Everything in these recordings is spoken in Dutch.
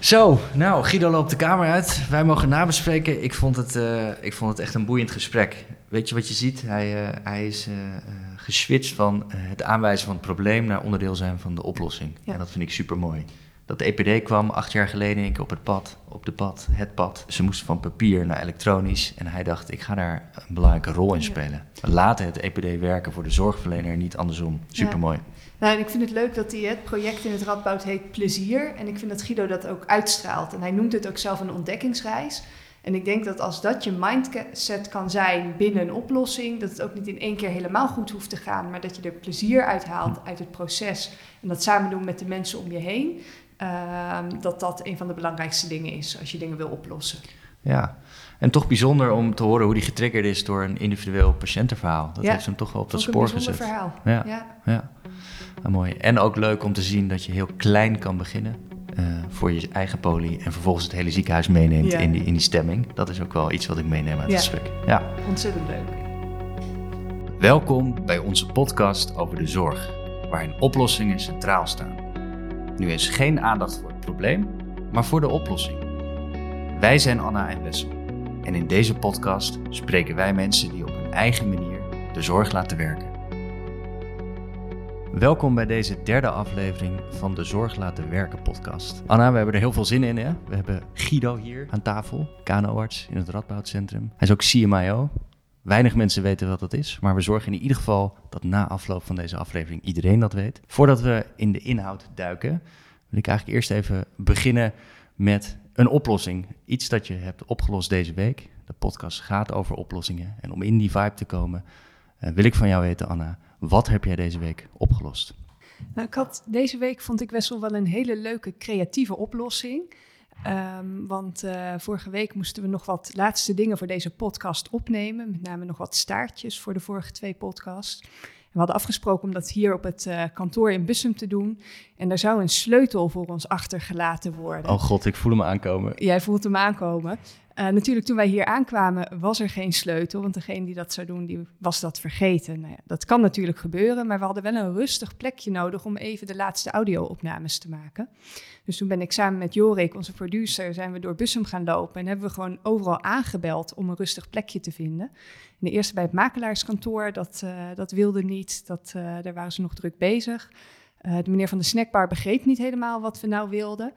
Zo, nou, Guido loopt de kamer uit. Wij mogen nabespreken. Ik vond het, eh, ik vond het echt een boeiend gesprek. Weet je wat je ziet? Hij, uh, hij is uh, geswitcht van het aanwijzen van het probleem naar onderdeel zijn van de oplossing. Ja. En dat vind ik super mooi. Dat de EPD kwam acht jaar geleden ik op het pad, op de pad, het pad. Ze moesten van papier naar elektronisch en hij dacht, ik ga daar een belangrijke rol in spelen. We laten het EPD werken voor de zorgverlener, niet andersom. Super mooi. Nou, en ik vind het leuk dat hij het project in het Radboud heet Plezier. En ik vind dat Guido dat ook uitstraalt. En hij noemt het ook zelf een ontdekkingsreis. En ik denk dat als dat je mindset kan zijn binnen een oplossing, dat het ook niet in één keer helemaal goed hoeft te gaan, maar dat je er plezier uit haalt uit het proces en dat samen doen met de mensen om je heen, uh, dat dat een van de belangrijkste dingen is als je dingen wil oplossen. Ja, en toch bijzonder om te horen hoe die getriggerd is door een individueel patiëntenverhaal. Dat heeft hem toch wel op dat spoor gezet. Een verhaal. Ja, ja. ja. Ah, mooi. En ook leuk om te zien dat je heel klein kan beginnen uh, voor je eigen poli en vervolgens het hele ziekenhuis meeneemt in, die, in die stemming. Dat is ook wel iets wat ik meeneem uit het gesprek. Ja, ontzettend leuk. Welkom bij onze podcast over de zorg, waarin oplossingen centraal staan. Nu is geen aandacht voor het probleem, maar voor de oplossing. Wij zijn Anna en Wessel. En in deze podcast spreken wij mensen die op hun eigen manier de zorg laten werken. Welkom bij deze derde aflevering van de Zorg Laten Werken podcast. Anna, we hebben er heel veel zin in. Hè? We hebben Guido hier aan tafel, KNO-arts in het Radboudcentrum. Hij is ook CMIO. Weinig mensen weten wat dat is, maar we zorgen in ieder geval dat na afloop van deze aflevering iedereen dat weet. Voordat we in de inhoud duiken, wil ik eigenlijk eerst even beginnen met een oplossing. Iets dat je hebt opgelost deze week. De podcast gaat over oplossingen. En om in die vibe te komen, uh, wil ik van jou weten, Anna, wat heb jij deze week opgelost? Nou, ik had, deze week vond ik best wel een hele leuke creatieve oplossing. Um, want uh, vorige week moesten we nog wat laatste dingen voor deze podcast opnemen. Met name nog wat staartjes voor de vorige twee podcasts. En we hadden afgesproken om dat hier op het uh, kantoor in Bussum te doen. En daar zou een sleutel voor ons achtergelaten worden. Oh god, ik voel hem aankomen. Jij voelt hem aankomen. Uh, natuurlijk, toen wij hier aankwamen, was er geen sleutel. Want degene die dat zou doen, die was dat vergeten. Nou ja, dat kan natuurlijk gebeuren, maar we hadden wel een rustig plekje nodig om even de laatste audio-opnames te maken. Dus toen ben ik samen met Jorik, onze producer, zijn we door Bussum gaan lopen. En hebben we gewoon overal aangebeld om een rustig plekje te vinden. En de eerste bij het makelaarskantoor, dat, uh, dat wilde niet. Dat, uh, daar waren ze nog druk bezig. de meneer van de snackbar begreep niet helemaal wat we nou wilden.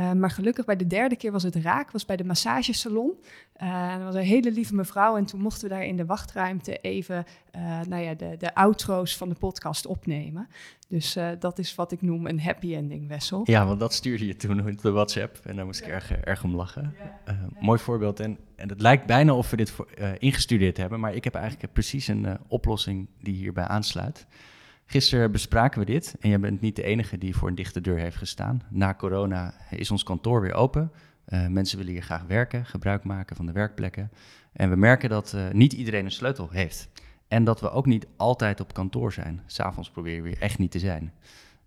Uh, maar gelukkig bij de derde keer was het raak, was bij de massagesalon. Uh, dat was een hele lieve mevrouw en toen mochten we daar in de wachtruimte even uh, nou ja, de, de outro's van de podcast opnemen. Dus dat is wat ik noem een happy ending, Wessel. Ja, want dat stuurde je toen op de WhatsApp en daar moest ik erg, erg om lachen. Ja. Mooi voorbeeld en, en het lijkt bijna of we dit voor, ingestudeerd hebben, maar ik heb eigenlijk precies een oplossing die hierbij aansluit. Gisteren bespraken we dit en je bent niet de enige die voor een dichte deur heeft gestaan. Na corona is ons kantoor weer open. Uh, mensen willen hier graag werken, gebruik maken van de werkplekken. En we merken dat uh, niet iedereen een sleutel heeft. En dat we ook niet altijd op kantoor zijn. S'avonds proberen we echt niet te zijn.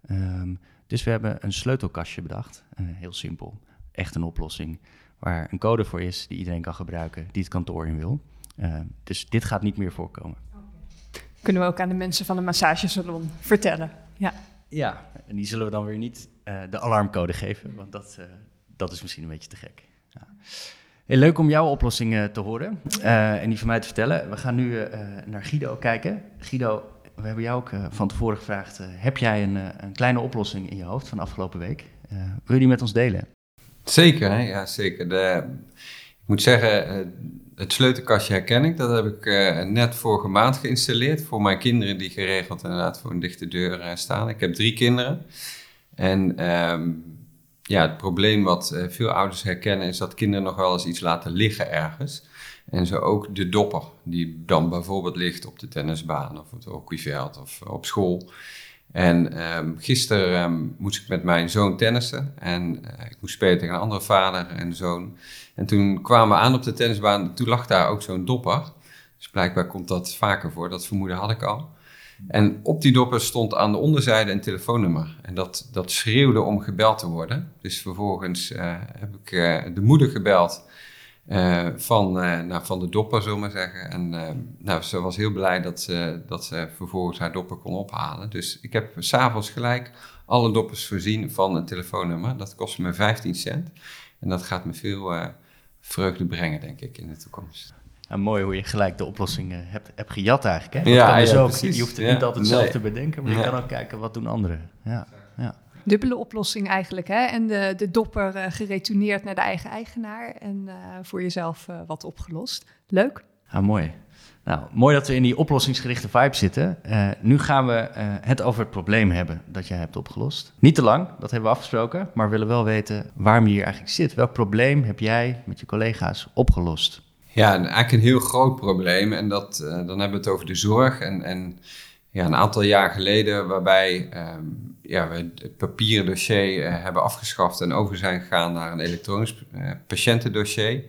Um, dus we hebben een sleutelkastje bedacht. Uh, heel simpel. Echt een oplossing. Waar een code voor is die iedereen kan gebruiken die het kantoor in wil. dus dit gaat niet meer voorkomen kunnen we ook aan de mensen van de massagesalon vertellen. Ja, ja en die zullen we dan weer niet uh, de alarmcode geven, want dat, uh, dat is misschien een beetje te gek. Ja. Heel leuk om jouw oplossingen te horen uh, en die van mij te vertellen. We gaan nu naar Guido kijken. Guido, we hebben jou ook van tevoren gevraagd: heb jij een, een, kleine oplossing in je hoofd van afgelopen week? wil je die met ons delen? Zeker, hè? ja, zeker. De, moet zeggen, het sleutelkastje herken ik. Dat heb ik uh, net vorige maand geïnstalleerd voor mijn kinderen die geregeld inderdaad voor een dichte deur uh, staan. Ik heb drie kinderen. En um, ja, het probleem wat veel ouders herkennen is dat kinderen nog wel eens iets laten liggen ergens. En zo ook de dopper, die dan bijvoorbeeld ligt op de tennisbaan of op het hockeyveld of op school. En um, gisteren um, moest ik met mijn zoon tennissen en ik moest spelen tegen een andere vader en zoon. En toen kwamen we aan op de tennisbaan, toen lag daar ook zo'n dopper. Dus blijkbaar komt dat vaker voor, dat vermoeden had ik al. En op die dopper stond aan de onderzijde een telefoonnummer. En dat, dat schreeuwde om gebeld te worden. Dus vervolgens uh, heb ik uh, de moeder gebeld. uh, van, nou, van de dopper, zullen maar zeggen. En nou, ze was heel blij dat ze, dat ze vervolgens haar dopper kon ophalen. Dus ik heb s'avonds gelijk alle doppers voorzien van een telefoonnummer. Dat kostte me 15 cent. En dat gaat me veel vreugde brengen, denk ik, in de toekomst. Ja, mooi hoe je gelijk de oplossing hebt, hebt gejat eigenlijk. Hè? Ja, dus ook, je hoeft het niet altijd zelf te bedenken, maar je kan ook kijken wat doen anderen. Ja, ja dubbele oplossing eigenlijk. Hè? En de, de dopper uh, geretourneerd naar de eigen eigenaar en uh, voor jezelf uh, wat opgelost. Leuk. Ja, mooi. Nou, mooi dat we in die oplossingsgerichte vibe zitten. nu gaan we het over het probleem hebben dat jij hebt opgelost. Niet te lang, dat hebben we afgesproken, maar we willen wel weten waarom je hier eigenlijk zit. Welk probleem heb jij met je collega's opgelost? Ja, eigenlijk een heel groot probleem. En dat, dan hebben we het over de zorg. En, en ja, een aantal jaar geleden, waarbij um, ja, we het papieren dossier hebben afgeschaft en over zijn gegaan naar een elektronisch patiëntendossier.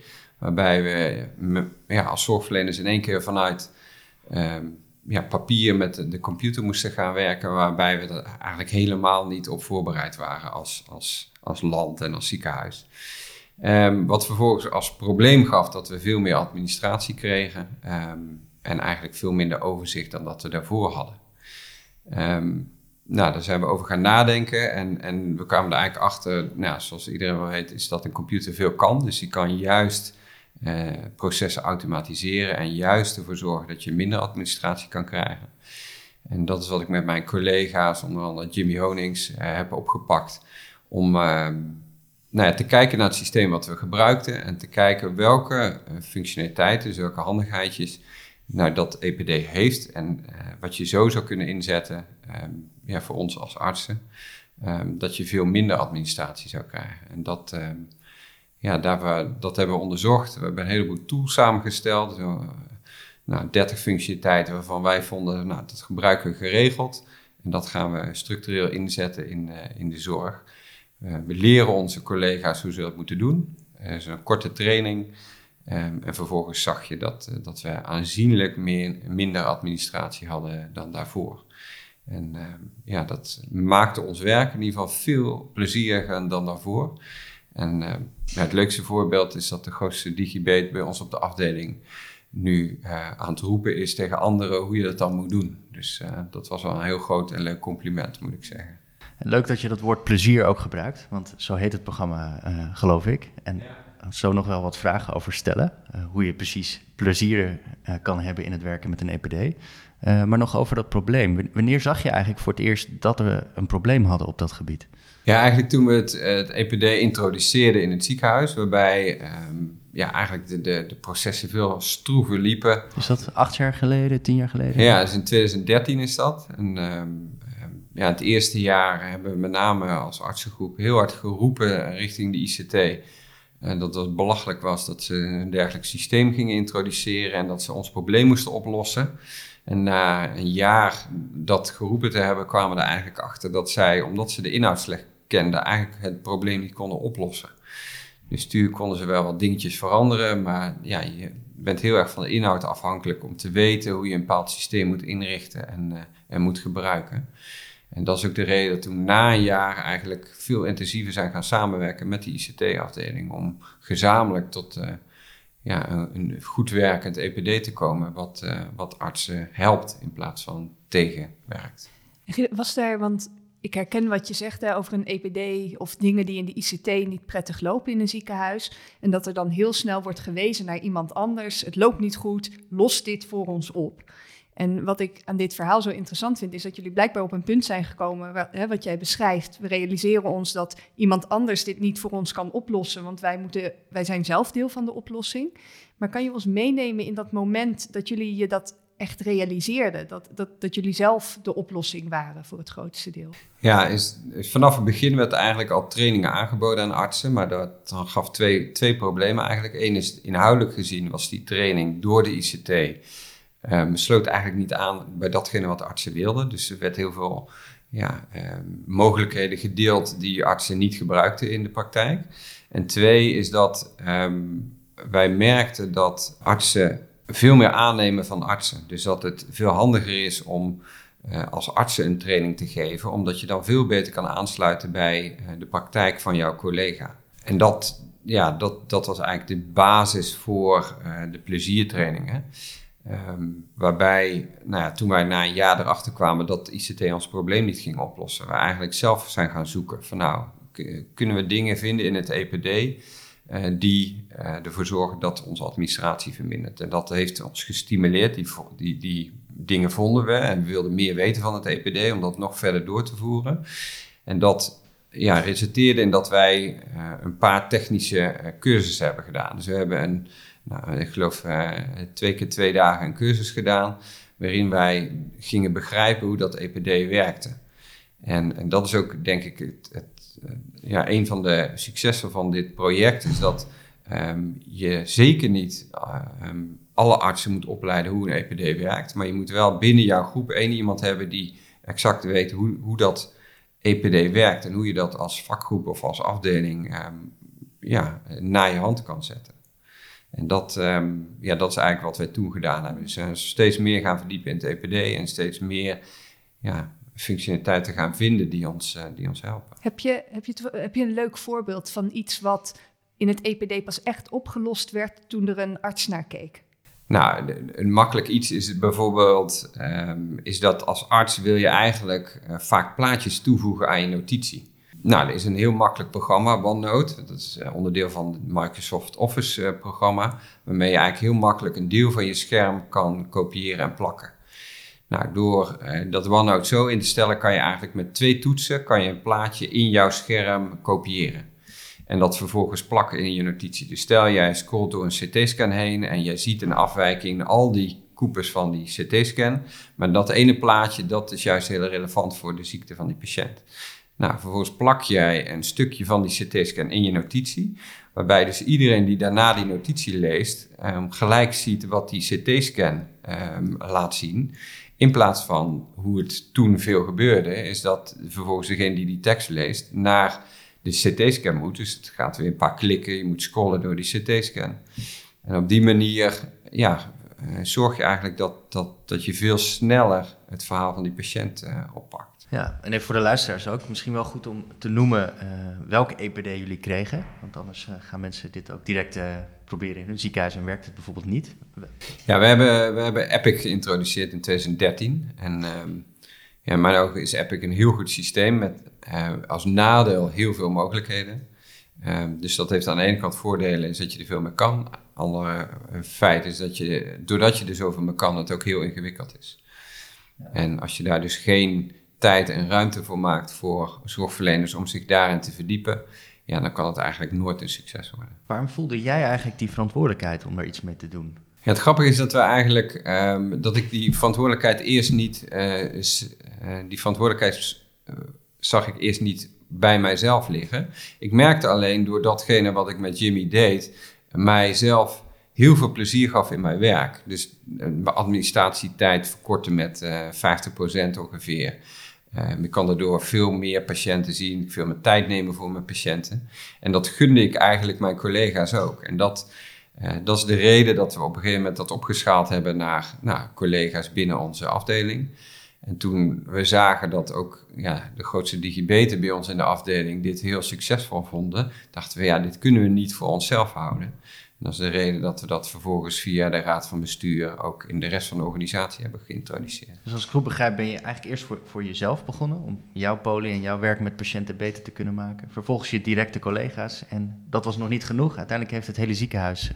Waarbij we ja, als zorgverleners in één keer vanuit um, ja, papier met de, computer moesten gaan werken, waarbij we er eigenlijk helemaal niet op voorbereid waren als, als, als land en als ziekenhuis. Um, wat vervolgens als probleem gaf dat we veel meer administratie kregen. En eigenlijk veel minder overzicht dan dat we daarvoor hadden. Nou, daar zijn we over gaan nadenken en, en we kwamen er eigenlijk achter, nou, zoals iedereen wel weet, is dat een computer veel kan. Dus die kan juist eh, processen automatiseren en juist ervoor zorgen dat je minder administratie kan krijgen. En dat is wat ik met mijn collega's, onder andere Jimmy Honings, eh, heb opgepakt. Om uh, nou ja, te kijken naar het systeem wat we gebruikten en te kijken welke functionaliteiten, dus welke handigheidjes nou, dat EPD heeft en wat je zo zou kunnen inzetten um, ja, voor ons als artsen, um, dat je veel minder administratie zou krijgen. En dat, um, ja, daar dat hebben we onderzocht. We hebben een heleboel tools samengesteld, uh, nou, 30 functionaliteiten waarvan wij vonden, nou, dat gebruiken we geregeld. En dat gaan we structureel inzetten in, uh, in de zorg. we leren onze collega's hoe ze dat moeten doen. Is een korte training. Um, en vervolgens zag je dat, uh, dat we aanzienlijk meer, minder administratie hadden dan daarvoor. En uh, ja, dat maakte ons werk in ieder geval veel plezieriger dan daarvoor. En uh, het leukste voorbeeld is dat de grootste digibate bij ons op de afdeling nu aan het roepen is tegen anderen hoe je dat dan moet doen. Dus dat was wel een heel groot en leuk compliment, moet ik zeggen. Leuk dat je dat woord plezier ook gebruikt, want zo heet het programma, geloof ik. En ja zo nog wel wat vragen over stellen. Hoe je precies plezier kan hebben in het werken met een EPD. Eh, maar nog over dat probleem. Wanneer zag je eigenlijk voor het eerst dat we een probleem hadden op dat gebied? Ja, eigenlijk toen we het, het EPD introduceerden in het ziekenhuis, waarbij um, ja, eigenlijk de, de, de, processen veel stroever liepen. Is dat acht jaar geleden, tien jaar geleden? Ja, dus in 2013 is dat. En, um, ja, het eerste jaar hebben we met name als artsengroep heel hard geroepen richting de ICT en dat het belachelijk was dat ze een dergelijk systeem gingen introduceren en dat ze ons probleem moesten oplossen. En na een jaar dat geroepen te hebben, kwamen we er eigenlijk achter dat zij, omdat ze de inhoud slecht kenden, eigenlijk het probleem niet konden oplossen. Dus natuurlijk konden ze wel wat dingetjes veranderen, maar ja, je bent heel erg van de inhoud afhankelijk om te weten hoe je een bepaald systeem moet inrichten en, en moet gebruiken. En dat is ook de reden dat toen na een jaar eigenlijk veel intensiever zijn gaan samenwerken met die ICT-afdeling om gezamenlijk tot uh, ja, een, goed werkend EPD te komen, wat, uh, wat artsen helpt in plaats van tegenwerkt. Was daar, want ik herken wat je zegt over een EPD of dingen die in de ICT niet prettig lopen in een ziekenhuis. En dat er dan heel snel wordt gewezen naar iemand anders. Het loopt niet goed, los dit voor ons op. En wat ik aan dit verhaal zo interessant vind, is dat jullie blijkbaar op een punt zijn gekomen, hè, wat jij beschrijft. We realiseren ons dat iemand anders dit niet voor ons kan oplossen, want wij, moeten, wij zijn zelf deel van de oplossing. Maar kan je ons meenemen in dat moment dat jullie je dat echt realiseerden? Dat, dat, dat jullie zelf de oplossing waren voor het grootste deel? Ja, is, vanaf het begin werd eigenlijk al trainingen aangeboden aan artsen, maar dat gaf twee, twee problemen eigenlijk. Eén is inhoudelijk gezien was die training door de ICT um, sloot eigenlijk niet aan bij datgene wat de artsen wilden. Dus er werd heel veel ja, um, mogelijkheden gedeeld die artsen niet gebruikten in de praktijk. En twee is dat um, wij merkten dat artsen veel meer aannemen van artsen. Dus dat het veel handiger is om uh, als artsen een training te geven, omdat je dan veel beter kan aansluiten bij uh, de praktijk van jouw collega. En dat ja, dat, dat was eigenlijk de basis voor uh, de pleziertrainingen. Um, waarbij, nou ja, toen wij na een jaar erachter kwamen dat ICT ons probleem niet ging oplossen, we eigenlijk zelf zijn gaan zoeken van nou, kunnen we dingen vinden in het EPD uh, die uh, ervoor zorgen dat onze administratie vermindert. En dat heeft ons gestimuleerd, die, die, die dingen vonden we en we wilden meer weten van het EPD om dat nog verder door te voeren. En dat ja, resulteerde in dat wij uh, een paar technische cursussen hebben gedaan. Dus we hebben een nou, ik geloof twee keer twee dagen een cursus gedaan, waarin wij gingen begrijpen hoe dat EPD werkte. En, en dat is ook, denk ik, het, het, ja, een van de successen van dit project, is dat um, je zeker niet uh, um, alle artsen moet opleiden hoe een EPD werkt, maar je moet wel binnen jouw groep één iemand hebben die exact weet hoe, hoe dat EPD werkt en hoe je dat als vakgroep of als afdeling um, ja, naar je hand kan zetten. En dat, ja, dat is eigenlijk wat wij toen gedaan hebben. Dus uh, steeds meer gaan verdiepen in het EPD en steeds meer ja, functionaliteiten gaan vinden die ons, uh, die ons helpen. Heb je, heb, je heb je een leuk voorbeeld van iets wat in het EPD pas echt opgelost werd toen er een arts naar keek? Nou, een makkelijk iets is bijvoorbeeld um, is dat als arts wil je eigenlijk uh, vaak plaatjes toevoegen aan je notitie. Nou, er is een heel makkelijk programma, OneNote. Dat is eh, onderdeel van het Microsoft Office uh, programma. Waarmee je eigenlijk heel makkelijk een deel van je scherm kan kopiëren en plakken. Nou, door uh, dat OneNote zo in te stellen, kan je eigenlijk met twee toetsen kan je een plaatje in jouw scherm kopiëren. En dat vervolgens plakken in je notitie. Dus stel jij scrolt door een CT-scan heen en je ziet een afwijking, al die koepers van die CT-scan. Maar dat ene plaatje, dat is juist heel relevant voor de ziekte van die patiënt. Nou, vervolgens plak jij een stukje van die CT-scan in je notitie, waarbij dus iedereen die daarna die notitie leest, um, gelijk ziet wat die CT-scan um, laat zien. In plaats van hoe het toen veel gebeurde, is dat vervolgens degene die die tekst leest naar de CT-scan moet. Dus het gaat weer een paar klikken, je moet scrollen door die CT-scan. En op die manier ja, uh, zorg je eigenlijk dat, dat, dat je veel sneller het verhaal van die patiënt uh, oppakt. Ja, en even voor de luisteraars ook, misschien wel goed om te noemen uh, welke EPD jullie kregen. Want anders uh, gaan mensen dit ook direct uh, proberen in hun ziekenhuis en werkt het bijvoorbeeld niet. Ja, we hebben, we hebben Epic geïntroduceerd in 2013. En um, ja, in mijn ogen is Epic een heel goed systeem met als nadeel heel veel mogelijkheden. Um, dus dat heeft aan de ene kant voordelen, is dat je er veel mee kan. Andere feit is dat je, doordat je er zoveel mee kan, het ook heel ingewikkeld is. Ja. En als je daar dus geen tijd en ruimte voor maakt voor zorgverleners om zich daarin te verdiepen, ja, dan kan het eigenlijk nooit een succes worden. Waarom voelde jij eigenlijk die verantwoordelijkheid om er iets mee te doen? Ja, het grappige is dat we eigenlijk, um, dat ik die verantwoordelijkheid eerst niet, uh, is, uh, die verantwoordelijkheid uh, zag ik eerst niet bij mijzelf liggen. Ik merkte alleen door datgene wat ik met Jimmy deed, mijzelf heel veel plezier gaf in mijn werk. Dus mijn administratietijd verkorten met 50% ongeveer. Um, ik kan daardoor veel meer patiënten zien, veel meer tijd nemen voor mijn patiënten. En dat gunde ik eigenlijk mijn collega's ook. En dat, uh, dat is de reden dat we op een gegeven moment dat opgeschaald hebben naar nou, collega's binnen onze afdeling. En toen we zagen dat ook ja, de grootste digibeten bij ons in de afdeling dit heel succesvol vonden, dachten we, ja, dit kunnen we niet voor onszelf houden dat is de reden dat we dat vervolgens via de raad van bestuur ook in de rest van de organisatie hebben geïntroduceerd. Dus als ik goed begrijp ben je eigenlijk eerst voor, voor jezelf begonnen, om jouw poli en jouw werk met patiënten beter te kunnen maken. Vervolgens je directe collega's en dat was nog niet genoeg. Uiteindelijk heeft het hele ziekenhuis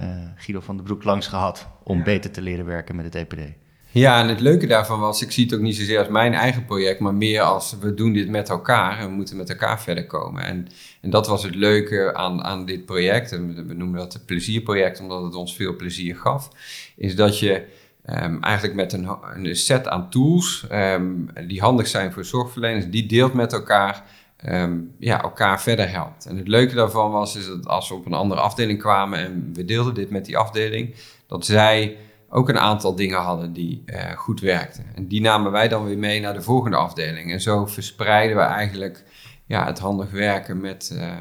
uh, Guido van den Broek langs gehad om ja. beter te leren werken met het EPD. Ja, en het leuke daarvan was, ik zie het ook niet zozeer als mijn eigen project, maar meer als we doen dit met elkaar en we moeten met elkaar verder komen. En, en dat was het leuke aan, aan dit project, en we noemen dat het plezierproject omdat het ons veel plezier gaf, is dat je um, eigenlijk met een, een, set aan tools um, die handig zijn voor zorgverleners, die deelt met elkaar um, ja, elkaar verder helpt. En het leuke daarvan was is dat als we op een andere afdeling kwamen en we deelden dit met die afdeling, dat zij ook een aantal dingen hadden die uh, goed werkten. En die namen wij dan weer mee naar de volgende afdeling. En zo verspreiden we eigenlijk ja, het handig werken met, uh,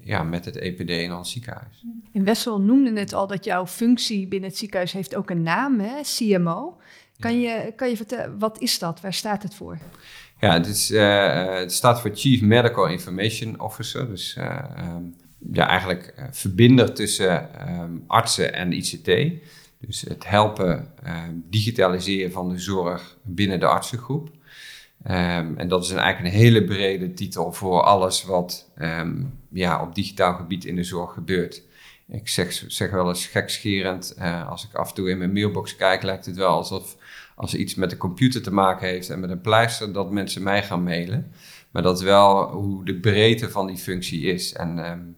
ja, met het EPD in ons ziekenhuis. In Wessel noemde het al dat jouw functie binnen het ziekenhuis heeft ook een naam, hè? CMO. Kan je, kan je vertellen, wat is dat? Waar staat het voor? Ja, het, is, uh, het staat voor Chief Medical Information Officer. Dus um, ja, eigenlijk verbinder tussen ehm, artsen en ICT. Dus het helpen ehm, digitaliseren van de zorg binnen de artsengroep. Um, en dat is een, eigenlijk een hele brede titel voor alles wat ja, op digitaal gebied in de zorg gebeurt. Ik zeg, zeg wel eens gekscherend, uh, als ik af en toe in mijn mailbox kijk, lijkt het wel alsof als iets met de computer te maken heeft en met een pleister, dat mensen mij gaan mailen. Maar dat is wel hoe de breedte van die functie is. En um,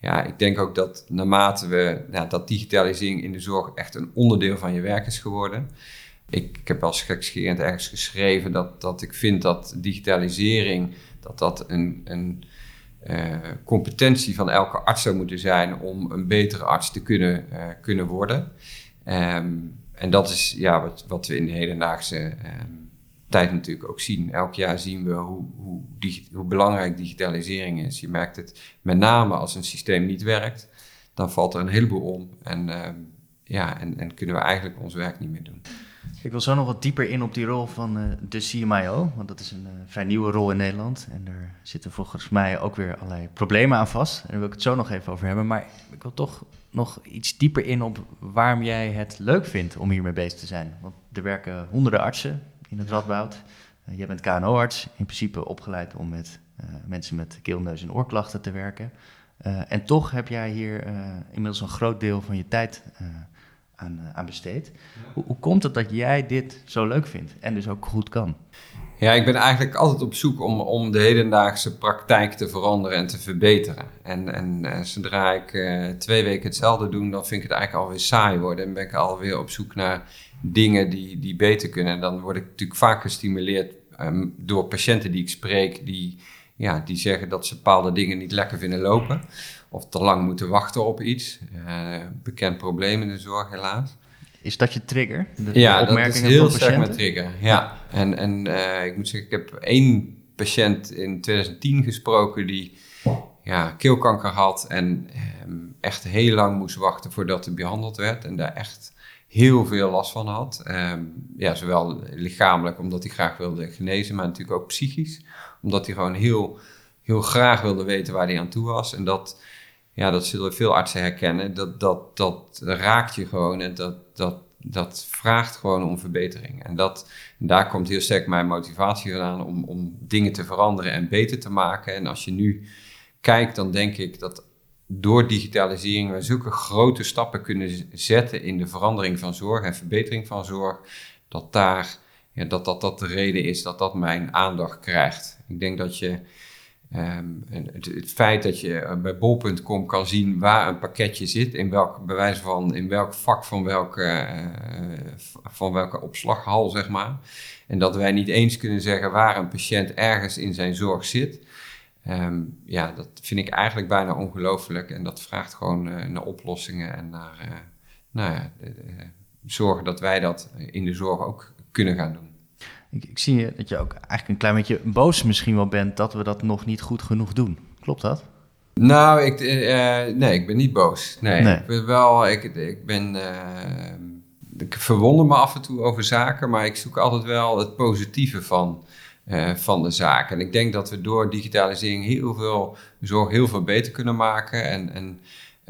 ja, ik denk ook dat naarmate we, dat digitalisering in de zorg echt een onderdeel van je werk is geworden. Ik, heb als gekscherend ergens geschreven dat, dat ik vind dat digitalisering, dat dat een, een uh, competentie van elke arts zou moeten zijn om een betere arts te kunnen, uh, kunnen worden. Um, en dat is ja, wat, wat we in de hedendaagse um, tijd natuurlijk ook zien. Elk jaar zien we hoe, hoe, hoe belangrijk digitalisering is. Je merkt het met name als een systeem niet werkt, dan valt er een heleboel om. En, um, ja, en, en kunnen we eigenlijk ons werk niet meer doen. Ik wil zo nog wat dieper in op die rol van uh, de CMIO, want dat is een uh, vrij nieuwe rol in Nederland. En daar zitten volgens mij ook weer allerlei problemen aan vast. En daar wil ik het zo nog even over hebben. Maar ik wil toch nog iets dieper in op waarom jij het leuk vindt om hiermee bezig te zijn. Want er werken honderden artsen in het Radboud. Uh, jij bent KNO-arts, in principe opgeleid om met mensen met keel, neus en oorklachten te werken. en toch heb jij hier inmiddels een groot deel van je tijd aan, uh, aan besteed. Hoe, hoe, komt het dat jij dit zo leuk vindt en dus ook goed kan? Ja, ik ben eigenlijk altijd op zoek om, om de hedendaagse praktijk te veranderen en te verbeteren. En, en uh, zodra ik uh, twee weken hetzelfde doe, dan vind ik het eigenlijk alweer saai worden. En ben ik alweer op zoek naar dingen die, die beter kunnen. En dan word ik natuurlijk vaak gestimuleerd um, door patiënten die ik spreek, die, ja, die zeggen dat ze bepaalde dingen niet lekker vinden lopen of te lang moeten wachten op iets. Uh, bekend probleem in de zorg, helaas. Is dat je trigger? De ja, dat is heel sterk mijn trigger. Ja, en, en uh, ik moet zeggen, ik heb één patiënt in 2010 gesproken die ja, keelkanker had en um, echt heel lang moest wachten voordat hij behandeld werd. En daar echt heel veel last van had. Um, ja, zowel lichamelijk, omdat hij graag wilde genezen, maar natuurlijk ook psychisch. Omdat hij gewoon heel, heel graag wilde weten waar hij aan toe was. En dat ja, dat zullen veel artsen herkennen. Dat, dat, dat raakt je gewoon en dat, dat, dat vraagt gewoon om verbetering. En dat, daar komt heel sterk mijn motivatie vandaan om, om dingen te veranderen en beter te maken. En als je nu kijkt, dan denk ik dat door digitalisering we zulke grote stappen kunnen zetten in de verandering van zorg en verbetering van zorg, dat daar, ja, dat, dat, dat de reden is dat dat mijn aandacht krijgt. Ik denk dat je Um, het, het, feit dat je eh, bij bol.com kan zien waar een pakketje zit, in welk bewijs van, in welk vak van welke, uh, van welke opslaghal, zeg maar. En dat wij niet eens kunnen zeggen waar een patiënt ergens in zijn zorg zit. Um, ja, dat vind ik eigenlijk bijna ongelooflijk. En dat vraagt gewoon uh, naar oplossingen en naar nou ja, zorgen dat wij dat in de zorg ook kunnen gaan doen. Ik, ik, zie dat je ook eigenlijk een klein beetje boos misschien wel bent dat we dat nog niet goed genoeg doen. Klopt dat? Nou, ik, uh, nee, ik ben niet boos. Nee, nee. ik ben wel, ik, ik ben, uh, ik verwonder me af en toe over zaken, maar ik zoek altijd wel het positieve van, uh, van de zaken. En ik denk dat we door digitalisering heel veel zorg heel veel beter kunnen maken en, en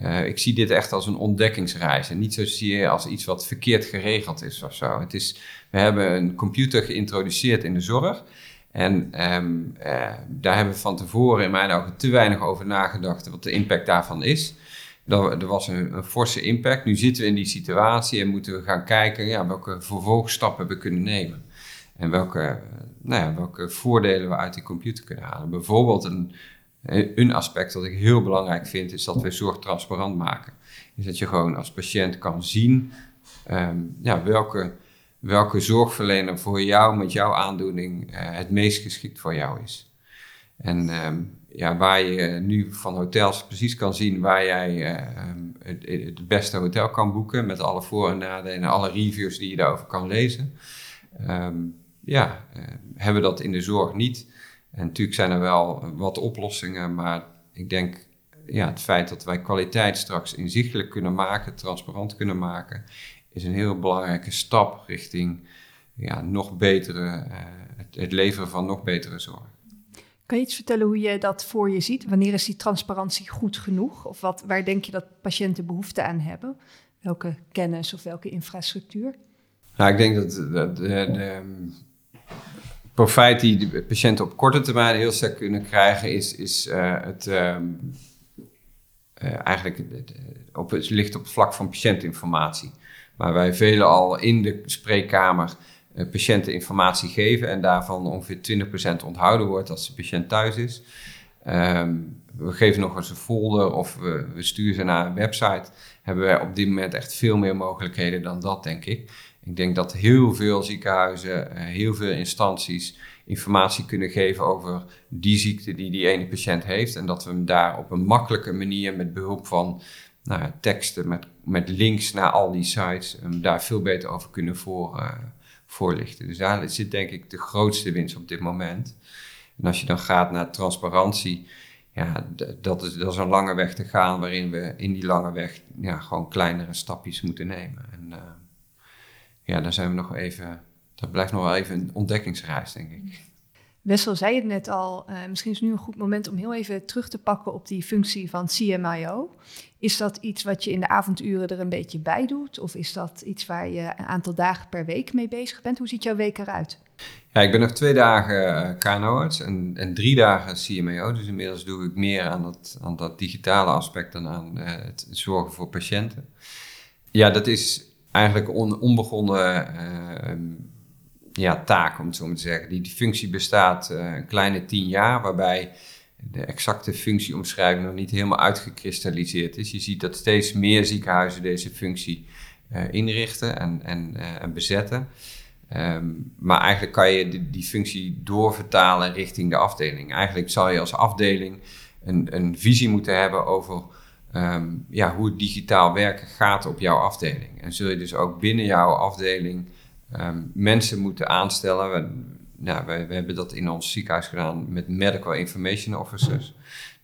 uh, ik zie dit echt als een ontdekkingsreis en niet zozeer als iets wat verkeerd geregeld is of zo. Het is, we hebben een computer geïntroduceerd in de zorg. En um, uh, daar hebben we van tevoren in mijn ogen te weinig over nagedacht wat de impact daarvan is. Er, er was een, een, forse impact. Nu zitten we in die situatie en moeten we gaan kijken ja, welke vervolgstappen we kunnen nemen. En welke, nou ja, welke voordelen we uit die computer kunnen halen. Bijvoorbeeld een, een aspect dat ik heel belangrijk vind, is dat we zorg transparant maken. Is dat je gewoon als patiënt kan zien um, ja, welke, welke zorgverlener voor jou met jouw aandoening uh, het meest geschikt voor jou is. En um, ja, waar je nu van hotels precies kan zien waar jij uh, het, beste hotel kan boeken met alle voor- en nadelen en alle reviews die je daarover kan lezen. Ja, uh, hebben we dat in de zorg niet. En natuurlijk zijn er wel wat oplossingen, maar ik denk ja, het feit dat wij kwaliteit straks inzichtelijk kunnen maken, transparant kunnen maken, is een heel belangrijke stap richting ja, nog betere, uh, het, het, leveren van nog betere zorg. Kan je iets vertellen hoe je dat voor je ziet? Wanneer is die transparantie goed genoeg? Of wat, waar denk je dat patiënten behoefte aan hebben? Welke kennis of welke infrastructuur? Nou, ik denk dat de, de, de profijt die de patiënten op korte termijn heel sterk kunnen krijgen, is, is uh, het um, uh, eigenlijk op, het ligt op het vlak van patiëntinformatie. Waar wij velen al in de spreekkamer uh, patiënten informatie geven en daarvan ongeveer 20% onthouden wordt als de patiënt thuis is. Um, we geven nog eens een folder of we, we sturen ze naar een website. Hebben wij op dit moment echt veel meer mogelijkheden dan dat, denk ik. Ik denk dat heel veel ziekenhuizen, eh, heel veel instanties informatie kunnen geven over die ziekte die die ene patiënt heeft. En dat we hem daar op een makkelijke manier met behulp van nou, teksten, met, met links naar al die sites, hem daar veel beter over kunnen voor, uh, voorlichten. Dus daar zit denk ik de grootste winst op dit moment. En als je dan gaat naar transparantie, ja, dat is, dat is een lange weg te gaan waarin we in die lange weg ja, gewoon kleinere stapjes moeten nemen. En, uh, ja, daar zijn we nog even, dat blijft nog wel even een ontdekkingsreis, denk ik. Wessel zei het net al, uh, misschien is nu een goed moment om heel even terug te pakken op die functie van CMIO. Is dat iets wat je in de avonduren er een beetje bij doet? Of is dat iets waar je een aantal dagen per week mee bezig bent? Hoe ziet jouw week eruit? Ja, ik ben nog twee dagen eh, KNO-arts en, en drie dagen CMIO. Dus inmiddels doe ik meer aan dat, aan dat digitale aspect dan aan uh, het zorgen voor patiënten. Ja, dat is eigenlijk een onbegonnen uh, ja, taak, om het zo maar te zeggen. Die, die functie bestaat uh, een kleine tien jaar, waarbij de exacte functieomschrijving nog niet helemaal uitgekristalliseerd is. Je ziet dat steeds meer ziekenhuizen deze functie uh, inrichten en, en, en bezetten. Um, maar eigenlijk kan je die, die, functie doorvertalen richting de afdeling. Eigenlijk zal je als afdeling een, een visie moeten hebben over um, ja, hoe digitaal werken gaat op jouw afdeling. En zul je dus ook binnen jouw afdeling um, mensen moeten aanstellen. We, nou, we, we, hebben dat in ons ziekenhuis gedaan met medical information officers.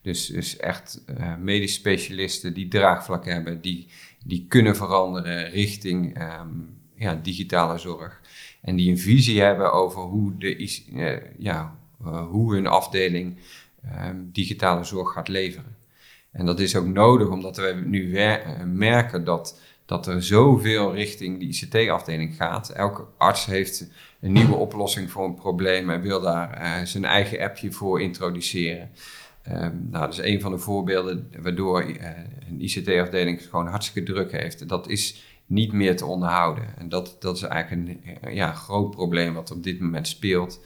Dus, dus echt uh, medisch specialisten die draagvlak hebben, die, die kunnen veranderen richting um, ja, digitale zorg. En die een visie hebben over hoe, de, uh, ja, uh, hoe hun afdeling digitale zorg gaat leveren. En dat is ook nodig omdat we nu eh, merken dat, dat er zoveel richting die ICT-afdeling gaat. Elke arts heeft een nieuwe oplossing voor een probleem en wil daar uh, zijn eigen appje voor introduceren. Um, nou, dat is een van de voorbeelden waardoor uh, een ICT-afdeling gewoon hartstikke druk heeft. Dat is niet meer te onderhouden. En dat, dat is eigenlijk een ja, groot probleem wat op dit moment speelt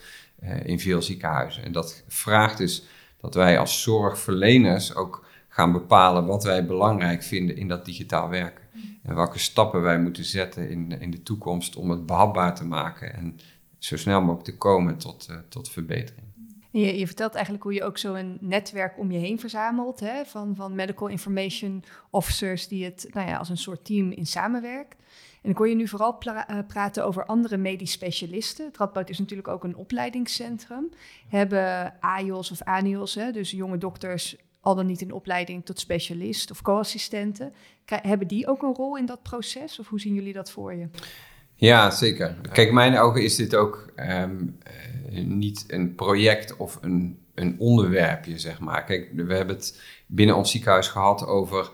in veel ziekenhuizen. En dat vraagt dus dat wij als zorgverleners ook gaan bepalen wat wij belangrijk vinden in dat digitaal werken. En welke stappen wij moeten zetten in, in de toekomst om het behapbaar te maken en zo snel mogelijk te komen tot, uh, tot verbetering. Je, je, vertelt eigenlijk hoe je ook zo'n netwerk om je heen verzamelt hè, van, van medical information officers die het nou ja, als een soort team in samenwerkt. En ik hoor je nu vooral pra uh, praten over andere medisch specialisten. Het Radboud is natuurlijk ook een opleidingscentrum. Hebben AIOS of ANIOS, hè, dus jonge dokters al dan niet in opleiding tot specialist of co-assistenten. Hebben die ook een rol in dat proces? Of hoe zien jullie dat voor je? Ja, zeker. Kijk, mijn ogen is dit ook um, uh, niet een project of een, een onderwerpje, zeg maar. Kijk, we hebben het binnen ons ziekenhuis gehad over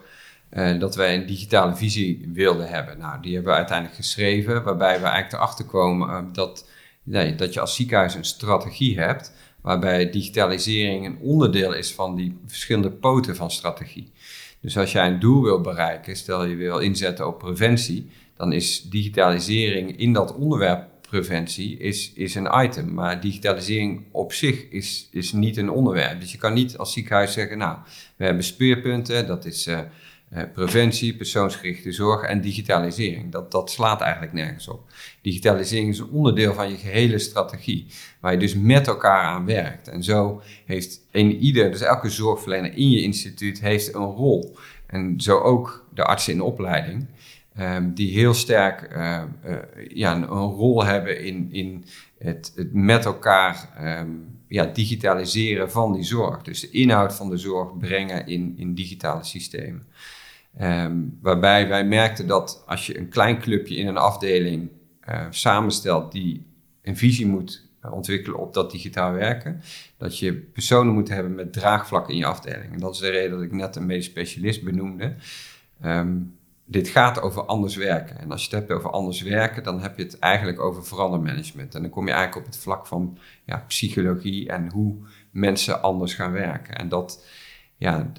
uh, dat wij een digitale visie wilden hebben. Nou, die hebben we uiteindelijk geschreven, waarbij we eigenlijk erachter komen uh, dat, nee, dat je als ziekenhuis een strategie hebt waarbij digitalisering een onderdeel is van die verschillende poten van strategie. Dus als jij een doel wil bereiken, stel je wil inzetten op preventie, dan is digitalisering in dat onderwerp preventie is, is een item. Maar digitalisering op zich is, is niet een onderwerp. Dus je kan niet als ziekenhuis zeggen, nou, we hebben speerpunten, dat is uh, preventie, persoonsgerichte zorg en digitalisering. Dat, dat slaat eigenlijk nergens op. Digitalisering is een onderdeel van je gehele strategie, waar je dus met elkaar aan werkt. En zo heeft een ieder, dus elke zorgverlener in je instituut, heeft een rol. En zo ook de artsen in opleiding. Um, die heel sterk uh, uh, ja, een, rol hebben in, in het, het met elkaar um, ja, digitaliseren van die zorg. Dus de inhoud van de zorg brengen in, in digitale systemen. Um, waarbij wij merkten dat als je een klein clubje in een afdeling uh, samenstelt die een visie moet ontwikkelen op dat digitaal werken, dat je personen moet hebben met draagvlak in je afdeling. En dat is de reden dat ik net een medisch specialist benoemde. Ehm, dit gaat over anders werken. En als je het hebt over anders werken, dan heb je het eigenlijk over verandermanagement. En dan kom je eigenlijk op het vlak van ja, psychologie en hoe mensen anders gaan werken. En dat, ja,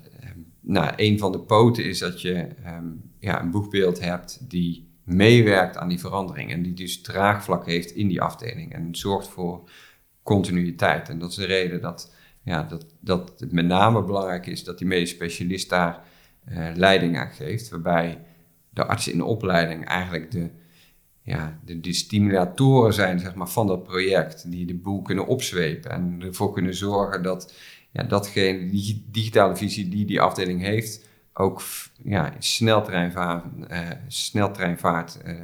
nou, een van de poten is dat je ehm, ja, een boegbeeld hebt die meewerkt aan die verandering. En die dus draagvlak heeft in die afdeling en zorgt voor continuïteit. En dat is de reden dat, ja, dat, dat het met name belangrijk is dat die medisch specialist daar uh, leiding aan geeft. Waarbij de artsen in de opleiding eigenlijk de, ja, de, de, stimulatoren zijn zeg maar, van dat project. Die de boel kunnen opzwepen en ervoor kunnen zorgen dat ja, datgene, die digitale visie die die afdeling heeft, ook ja, sneltreinvaart, uh, sneltreinvaart uh,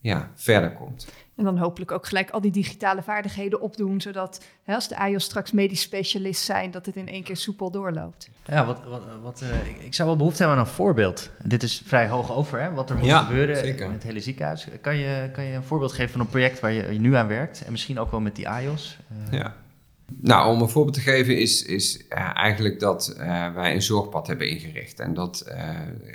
ja, verder komt. En dan hopelijk ook gelijk al die digitale vaardigheden opdoen, zodat hè, als de AIOS straks medisch specialist zijn, dat het in één keer soepel doorloopt. Ja, wat, wat, wat uh, ik zou wel behoefte hebben aan een voorbeeld. Dit is vrij hoog over, hè, wat er moet gebeuren zeker. in het hele ziekenhuis. Kan je, kan je een voorbeeld geven van een project waar je, je nu aan werkt en misschien ook wel met die AIOS? Uh, ja. Nou, om een voorbeeld te geven is, is uh, eigenlijk dat uh, wij een zorgpad hebben ingericht. En dat uh,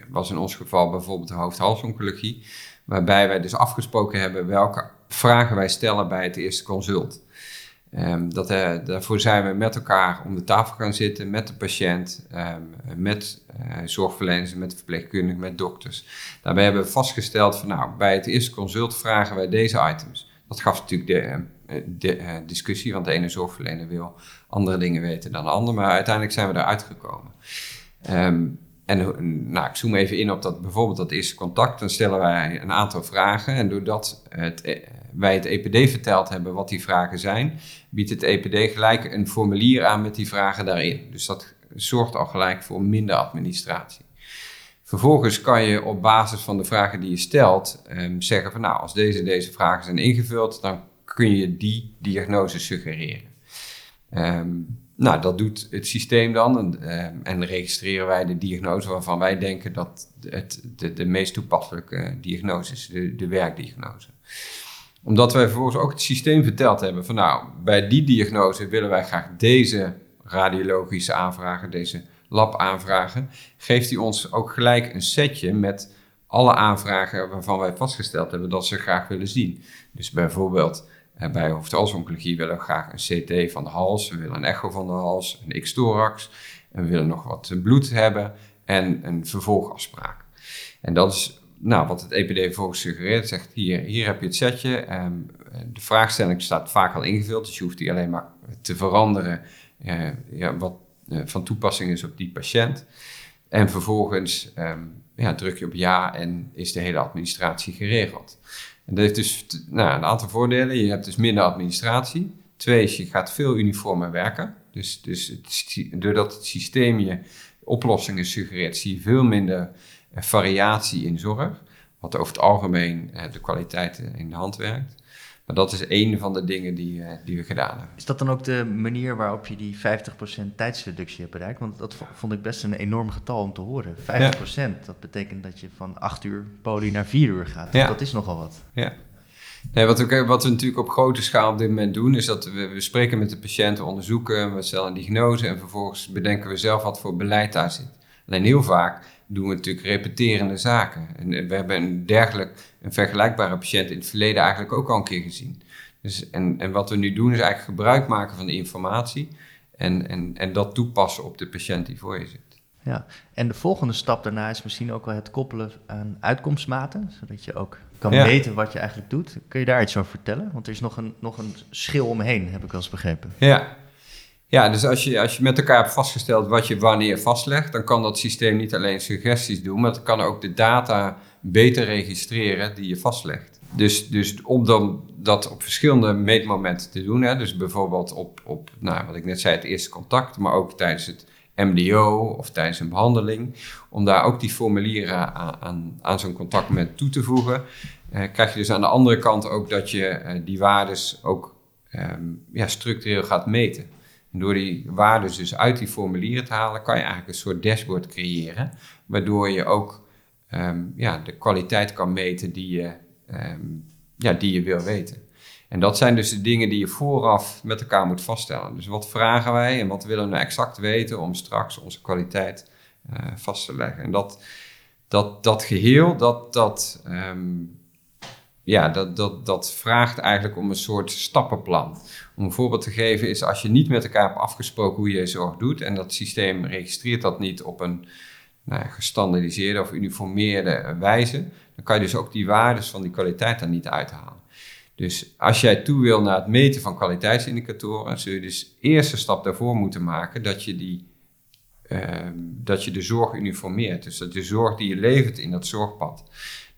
was in ons geval bijvoorbeeld de hoofd-halsoncologie, waarbij wij dus afgesproken hebben welke vragen wij stellen bij het eerste consult. Um, dat, daarvoor zijn we met elkaar om de tafel gaan zitten, met de patiënt, um, met zorgverleners, met verpleegkundigen, met dokters. Daarbij hebben we vastgesteld van nou, bij het eerste consult vragen wij deze items. Dat gaf natuurlijk de eh, de, uh, discussie, want de ene zorgverlener wil andere dingen weten dan de ander, maar uiteindelijk zijn we eruit gekomen. Um, en nou, ik zoom even in op dat, bijvoorbeeld dat eerste contact. Dan stellen wij een aantal vragen. En doordat het, eh, wij het EPD verteld hebben wat die vragen zijn, biedt het EPD gelijk een formulier aan met die vragen daarin. Dus dat zorgt al gelijk voor minder administratie. Vervolgens kan je op basis van de vragen die je stelt um, zeggen van nou, als deze deze vragen zijn ingevuld, dan kun je die diagnose suggereren. Um, nou, dat doet het systeem dan en, uh, en, registreren wij de diagnose waarvan wij denken dat het de, de meest toepasselijke diagnose is, de, de werkdiagnose. Omdat wij vervolgens ook het systeem verteld hebben van nou, bij die diagnose willen wij graag deze radiologische aanvragen, deze lab aanvragen, geeft hij ons ook gelijk een setje met alle aanvragen waarvan wij vastgesteld hebben dat ze graag willen zien. Dus bijvoorbeeld bij hoofdhalsoncologie willen we graag een CT van de hals, we willen een echo van de hals, een X-thorax, en we willen nog wat bloed hebben en een vervolgafspraak. En dat is nou, wat het EPD vervolgens suggereert, zegt hier, hier heb je het setje. Um, de vraagstelling staat vaak al ingevuld, dus je hoeft die alleen maar te veranderen uh, ja, wat van toepassing is op die patiënt. En vervolgens um, ja, druk je op ja en is de hele administratie geregeld. En dat heeft dus nou, een aantal voordelen. Je hebt dus minder administratie. Twee is, je gaat veel uniformer werken. Dus, dus het, doordat het systeem je oplossingen suggereert, zie je veel minder eh, variatie in zorg. Wat over het algemeen eh, de kwaliteit in de hand werkt. Maar dat is een van de dingen die, uh, die we gedaan hebben. Is dat dan ook de manier waarop je die 50% tijdsreductie hebt bereikt? Want dat vond ik best een enorm getal om te horen. 50%, dat betekent dat je van 8 uur poli naar 4 uur gaat. Ja. Dat is nogal wat. Ja. Nee, wat, we, wat we natuurlijk op grote schaal op dit moment doen, is dat we, we spreken met de patiënten, onderzoeken, we stellen een diagnose en vervolgens bedenken we zelf wat voor beleid daar zit. Alleen heel vaak doen we natuurlijk repeterende zaken. En we hebben een dergelijk, een vergelijkbare patiënt in het verleden eigenlijk ook al een keer gezien. Dus, en, en wat we nu doen is eigenlijk gebruik maken van de informatie en, en, en dat toepassen op de patiënt die voor je zit. Ja, en de volgende stap daarna is misschien ook wel het koppelen aan uitkomstmaten, zodat je ook kan weten wat je eigenlijk doet. Kun je daar iets over vertellen? Want er is nog een, nog een schil omheen, heb ik wel eens begrepen. Ja, ja, dus als je, als je met elkaar hebt vastgesteld wat je wanneer vastlegt, dan kan dat systeem niet alleen suggesties doen, maar het kan ook de data beter registreren die je vastlegt. Dus, dus om dan dat op verschillende meetmomenten te doen, hè, dus bijvoorbeeld op, op nou, wat ik net zei, het eerste contact, maar ook tijdens het MDO of tijdens een behandeling, om daar ook die formulieren aan, aan, aan zo'n contactmoment toe te voegen, eh, krijg je dus aan de andere kant ook dat je eh, die waardes ook ehm, ja, structureel gaat meten. Door die waarden dus uit die formulieren te halen, kan je eigenlijk een soort dashboard creëren, waardoor je ook um, ja, de kwaliteit kan meten die je, um, ja, die je wil weten. En dat zijn dus de dingen die je vooraf met elkaar moet vaststellen. Dus wat vragen wij en wat willen we nou exact weten om straks onze kwaliteit uh, vast te leggen. En dat, dat, dat geheel, dat, dat, ehm, ja, dat, dat, dat vraagt eigenlijk om een soort stappenplan. Om een voorbeeld te geven is als je niet met elkaar hebt afgesproken hoe je je zorg doet en dat systeem registreert dat niet op een nou, gestandardiseerde of uniformeerde wijze, dan kan je dus ook die waardes van die kwaliteit daar niet uithalen. Dus als jij toe wil naar het meten van kwaliteitsindicatoren, zul je dus eerste stap daarvoor moeten maken dat je, die, ehm, dat je de zorg uniformeert. Dus dat de zorg die je levert in dat zorgpad,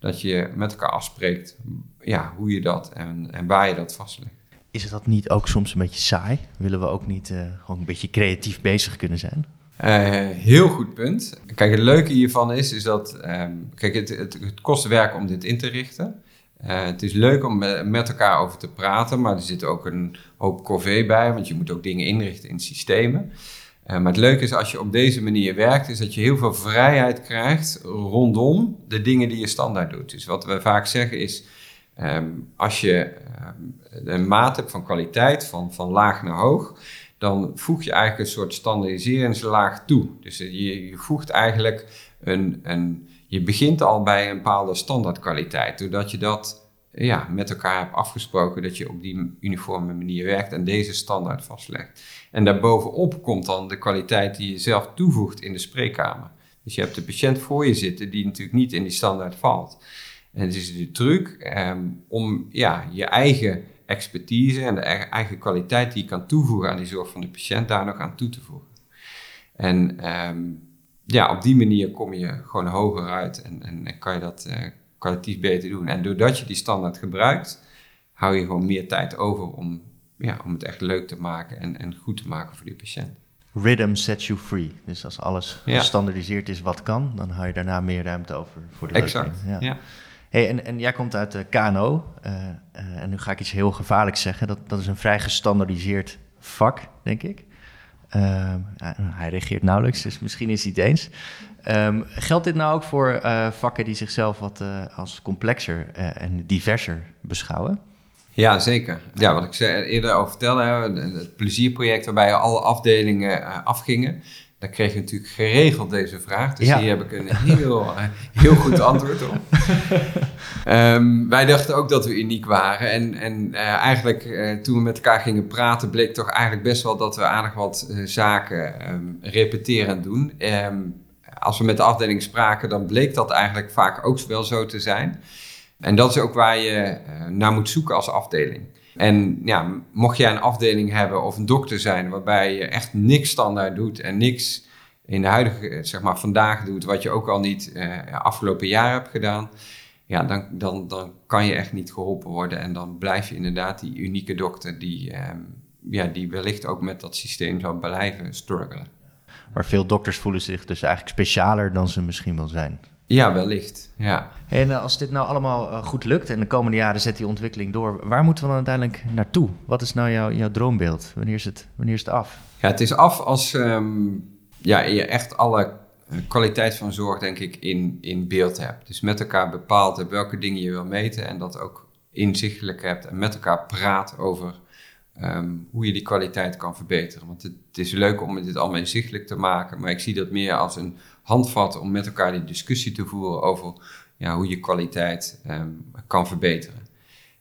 dat je met elkaar afspreekt ja, hoe je dat en, en waar je dat vastlegt. Is dat niet ook soms een beetje saai? Willen we ook niet uh, gewoon een beetje creatief bezig kunnen zijn? Uh, heel goed punt. Kijk, het leuke hiervan is, is dat um, kijk, het, het, het, kost werk om dit in te richten. Uh, het is leuk om met elkaar over te praten, maar er zit ook een hoop corvée bij, want je moet ook dingen inrichten in systemen. Uh, maar het leuke is als je op deze manier werkt, is dat je heel veel vrijheid krijgt rondom de dingen die je standaard doet. Dus wat we vaak zeggen is, um, als je um, een maat hebt van kwaliteit, van, van laag naar hoog, dan voeg je eigenlijk een soort standaardiseringslaag toe. Dus je, je voegt eigenlijk een, een, je begint al bij een bepaalde standaardkwaliteit, doordat je dat ja, met elkaar hebt afgesproken dat je op die uniforme manier werkt en deze standaard vastlegt. En daarbovenop komt dan de kwaliteit die je zelf toevoegt in de spreekkamer. Dus je hebt de patiënt voor je zitten die natuurlijk niet in die standaard valt. En het is de truc eh, om ja, je eigen expertise en de eigen kwaliteit die je kan toevoegen aan die zorg van de patiënt, daar nog aan toe te voegen. En um, ja, op die manier kom je gewoon hoger uit en, en, en kan je dat uh, kwalitatief beter doen. En doordat je die standaard gebruikt, hou je gewoon meer tijd over om, ja, om het echt leuk te maken en, en goed te maken voor die patiënt. Rhythm sets you free. Dus als alles gestandardiseerd is wat kan, dan hou je daarna meer ruimte over voor de Exact, ja. ja. Hey, en, en jij komt uit de KNO. Uh, uh, en nu ga ik iets heel gevaarlijks zeggen. Dat, dat is een vrij gestandardiseerd vak, denk ik. Uh, hij reageert nauwelijks, dus misschien is hij het eens. Um, geldt dit nou ook voor uh, vakken die zichzelf wat uh, als complexer uh, en diverser beschouwen? Ja, zeker. Ja, wat ik zei, eerder over vertelde, het plezierproject waarbij alle afdelingen afgingen. Daar kreeg je natuurlijk geregeld deze vraag. Dus hier heb ik een heel, heel goed antwoord op. um, wij dachten ook dat we uniek waren. En, en uh, eigenlijk uh, toen we met elkaar gingen praten, bleek toch eigenlijk best wel dat we aardig wat uh, zaken um, repeterend doen. Um, als we met de afdeling spraken, dan bleek dat eigenlijk vaak ook wel zo te zijn. En dat is ook waar je naar moet zoeken als afdeling. En ja, mocht jij een afdeling hebben of een dokter zijn waarbij je echt niks standaard doet en niks in de huidige, zeg maar vandaag doet, wat je ook al niet uh, afgelopen jaar hebt gedaan, ja, dan, dan, dan kan je echt niet geholpen worden. En dan blijf je inderdaad die unieke dokter die, uh, ja, die wellicht ook met dat systeem zou blijven struggelen. Maar veel dokters voelen zich dus eigenlijk specialer dan ze misschien wel zijn. Ja, wellicht. Ja. En uh, als dit nou allemaal uh, goed lukt en de komende jaren zet die ontwikkeling door, waar moeten we dan uiteindelijk naartoe? Wat is nou jouw, jouw droombeeld? Wanneer is, het, wanneer is het af? Ja, het is af als um, ja, je echt alle eh, kwaliteit van zorg, denk ik, in, in beeld hebt. Dus met elkaar bepaalt welke dingen je wil meten en dat ook inzichtelijk hebt en met elkaar praat over um, hoe je die kwaliteit kan verbeteren. Want het, is leuk om dit allemaal inzichtelijk te maken, maar ik zie dat meer als een handvat om met elkaar die discussie te voeren over ja, hoe je kwaliteit um, kan verbeteren.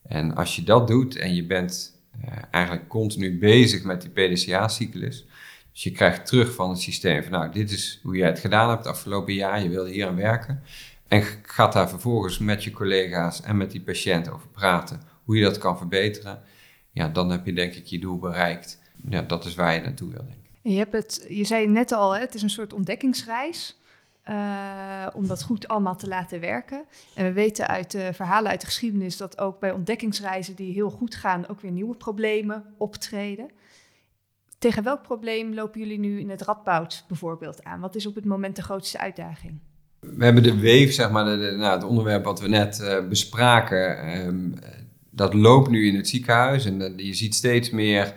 En als je dat doet en je bent uh, eigenlijk continu bezig met die PDCA-cyclus, dus je krijgt terug van het systeem van nou, dit is hoe jij het gedaan hebt afgelopen jaar, je wilde hier aan werken. En gaat daar vervolgens met je collega's en met die patiënt over praten, hoe je dat kan verbeteren. Ja, dan heb je denk ik je doel bereikt. Ja, dat is waar je naartoe wil, denk ik. Je, hebt het, je zei net al, hè, het is een soort ontdekkingsreis. Uh, om dat goed allemaal te laten werken. En we weten uit verhalen uit de geschiedenis dat ook bij ontdekkingsreizen die heel goed gaan, ook weer nieuwe problemen optreden. Tegen welk probleem lopen jullie nu in het Radboud bijvoorbeeld aan? Wat is op het moment de grootste uitdaging? We hebben de weef, zeg maar, de, nou, het onderwerp wat we net uh, bespraken, um, dat loopt nu in het ziekenhuis en je ziet steeds meer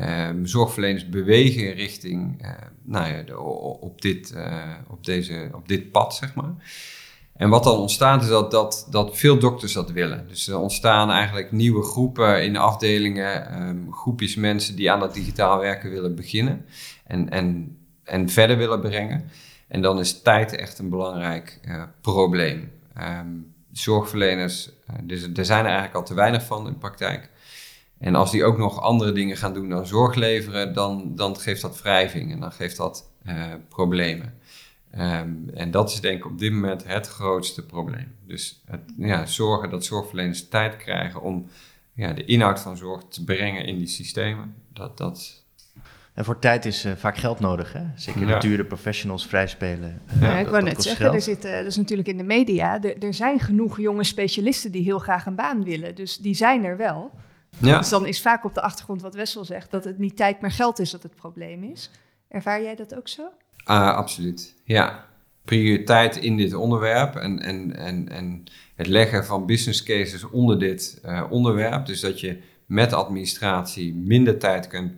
um, zorgverleners bewegen richting uh, nou ja, de, op, dit, uh, op, deze, op dit pad, zeg maar. En wat dan ontstaat is dat, dat, dat veel dokters dat willen. Dus er ontstaan eigenlijk nieuwe groepen in afdelingen, um, groepjes mensen die aan dat digitaal werken willen beginnen en, en, en verder willen brengen. En dan is tijd echt een belangrijk uh, probleem. Um, zorgverleners, uh, dus er zijn er eigenlijk al te weinig van in de praktijk. En als die ook nog andere dingen gaan doen dan zorg leveren, dan, dan geeft dat wrijving en dan geeft dat uh, problemen. Um, en dat is denk ik op dit moment het grootste probleem. Dus het, ja, zorgen dat zorgverleners tijd krijgen om ja, de inhoud van zorg te brengen in die systemen. Dat, dat... En voor tijd is uh, vaak geld nodig, hè? Zeker ja. de dure professionals vrijspelen. Uh, ja, ik wou net zeggen, er zit, uh, dat is natuurlijk in de media, er, er zijn genoeg jonge specialisten die heel graag een baan willen. Dus die zijn er wel. Ja. Dus dan is vaak op de achtergrond wat Wessel zegt, dat het niet tijd maar geld is dat het probleem is. Ervaar jij dat ook zo? Uh, absoluut, ja. Prioriteit in dit onderwerp en, en, en, en het leggen van business cases onder dit uh, onderwerp. Dus dat je met administratie minder tijd, kunt,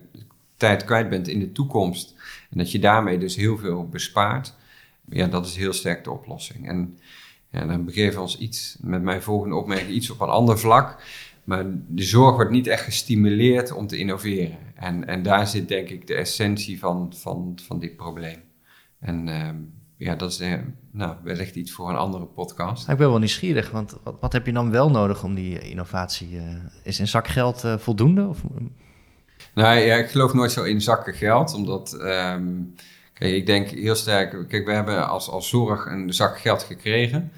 tijd kwijt bent in de toekomst. En dat je daarmee dus heel veel bespaart. Ja, dat is heel sterk de oplossing. En ja, dan begeven we ons iets, met mijn volgende opmerking, iets op een ander vlak. Maar de zorg wordt niet echt gestimuleerd om te innoveren. En, en daar zit denk ik de essentie van, van, van dit probleem. En uh, ja, dat is uh, nou, wellicht iets voor een andere podcast. Ik ben wel nieuwsgierig, want wat, wat heb je dan wel nodig om die innovatie? Uh, is een zak geld uh, voldoende? Of? Nou ja, ik geloof nooit zo in zakken geld, omdat um, kijk, ik denk heel sterk, kijk, we hebben als, als zorg een zak geld gekregen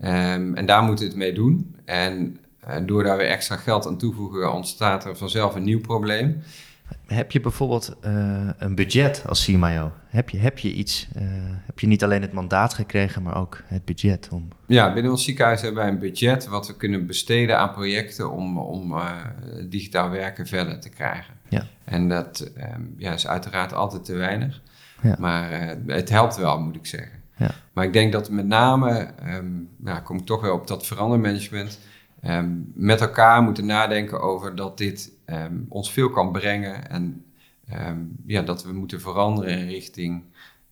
um, en daar moeten we het mee doen. En door daar weer extra geld aan toevoegen, ontstaat er vanzelf een nieuw probleem. Heb je bijvoorbeeld uh, een budget als CMIO? Heb je, heb je iets? Uh, heb je niet alleen het mandaat gekregen, maar ook het budget om... Ja, binnen ons ziekenhuis hebben wij een budget wat we kunnen besteden aan projecten om, om uh, digitaal werken verder te krijgen. Ja. En dat um, ja, is uiteraard altijd te weinig, ja. maar het helpt wel, moet ik zeggen. Ja. Maar ik denk dat met name, um, nou, kom ik toch wel op dat verandermanagement um, met elkaar moeten nadenken over dat dit um, ons veel kan brengen en um, ja, dat we moeten veranderen in richting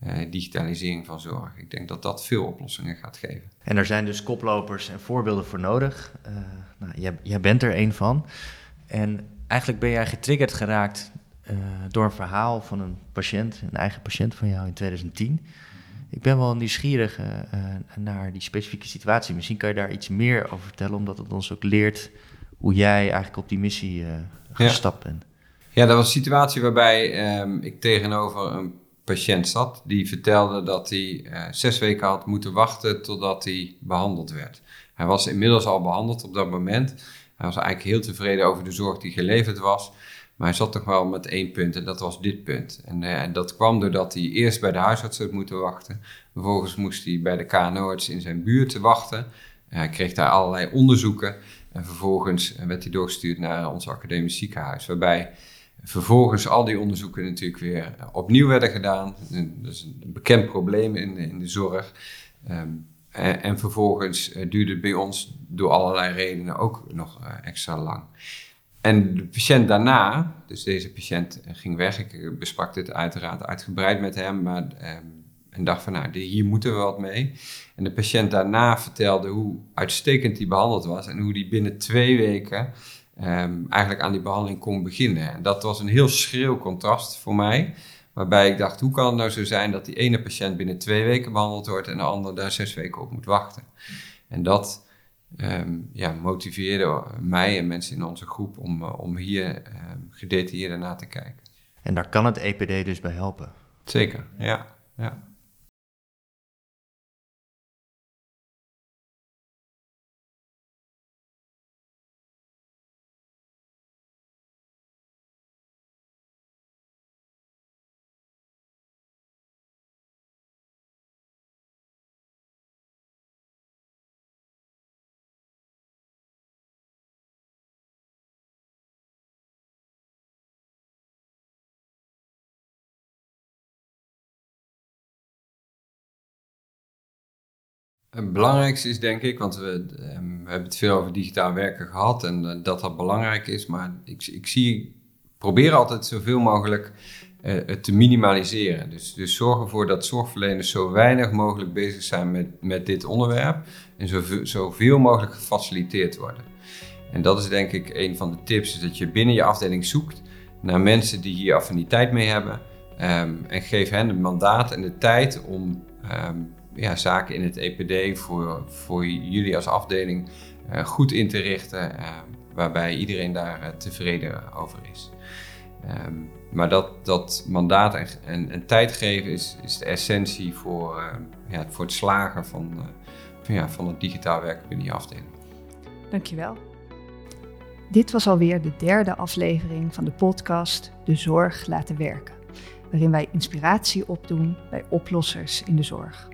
uh, digitalisering van zorg. Ik denk dat dat veel oplossingen gaat geven. En er zijn dus koplopers en voorbeelden voor nodig. Uh, nou, jij, jij, bent er een van. En eigenlijk ben jij getriggerd geraakt uh, door een verhaal van een patiënt, een eigen patiënt van jou in 2010 ik ben wel nieuwsgierig uh, naar die specifieke situatie. Misschien kan je daar iets meer over vertellen, omdat het ons ook leert hoe jij eigenlijk op die missie uh, gestapt ja. bent. Ja, dat was een situatie waarbij um, ik tegenover een patiënt zat die vertelde dat hij uh, zes weken had moeten wachten totdat hij behandeld werd. Hij was inmiddels al behandeld op dat moment. Hij was eigenlijk heel tevreden over de zorg die geleverd was. Maar hij zat toch wel met één punt en dat was dit punt. En, uh, en dat kwam doordat hij eerst bij de huisarts had moeten wachten. Vervolgens moest hij bij de KNO-arts in zijn buurt wachten. hij kreeg daar allerlei onderzoeken. En vervolgens werd hij doorgestuurd naar ons academisch ziekenhuis. Waarbij vervolgens al die onderzoeken natuurlijk weer opnieuw werden gedaan. Dat is een bekend probleem in, in de zorg. En, en, vervolgens duurde het bij ons door allerlei redenen ook nog extra lang. En de patiënt daarna, dus deze patiënt eh, ging weg. Ik besprak dit uiteraard uitgebreid met hem, maar um, en dacht van nou, hier moeten we wat mee. En de patiënt daarna vertelde hoe uitstekend die behandeld was en hoe die binnen twee weken um, eigenlijk aan die behandeling kon beginnen. En dat was een heel schreeuw contrast voor mij, waarbij ik dacht, hoe kan het nou zo zijn dat die ene patiënt binnen twee weken behandeld wordt en de andere daar zes weken op moet wachten? En dat um, ja, motiveerde mij en mensen in onze groep om, uh, om hier um, gedetailleerder naar te kijken. En daar kan het EPD dus bij helpen? Zeker, ja. ja. Het belangrijkste is denk ik, want we, um, we, hebben het veel over digitaal werken gehad en uh, dat dat belangrijk is, maar ik, ik zie, probeer altijd zoveel mogelijk het te minimaliseren. Dus, dus zorg ervoor dat zorgverleners zo weinig mogelijk bezig zijn met, met dit onderwerp en zoveel, zoveel mogelijk gefaciliteerd worden. En dat is denk ik een van de tips, is dat je binnen je afdeling zoekt naar mensen die hier affiniteit mee hebben. Ehm, en geef hen het mandaat en de tijd om ehm, ja, zaken in het EPD voor, voor jullie als afdeling uh, goed in te richten, uh, waarbij iedereen daar uh, tevreden over is. Um, maar dat, dat mandaat en, en, en, tijd geven is, is de essentie voor, ja, voor het slagen van, van, ja, van het digitaal werken binnen je afdeling. Dankjewel. Dit was alweer de derde aflevering van de podcast De Zorg Laten Werken, waarin wij inspiratie opdoen bij oplossers in de zorg.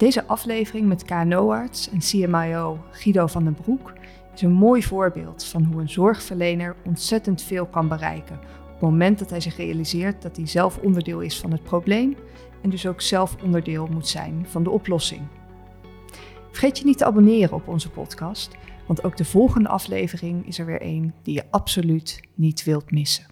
Deze aflevering met KNO-arts en CMIO Guido van den Broek is een mooi voorbeeld van hoe een zorgverlener ontzettend veel kan bereiken op het moment dat hij zich realiseert dat hij zelf onderdeel is van het probleem en dus ook zelf onderdeel moet zijn van de oplossing. Vergeet je niet te abonneren op onze podcast, want ook de volgende aflevering is er weer een die je absoluut niet wilt missen.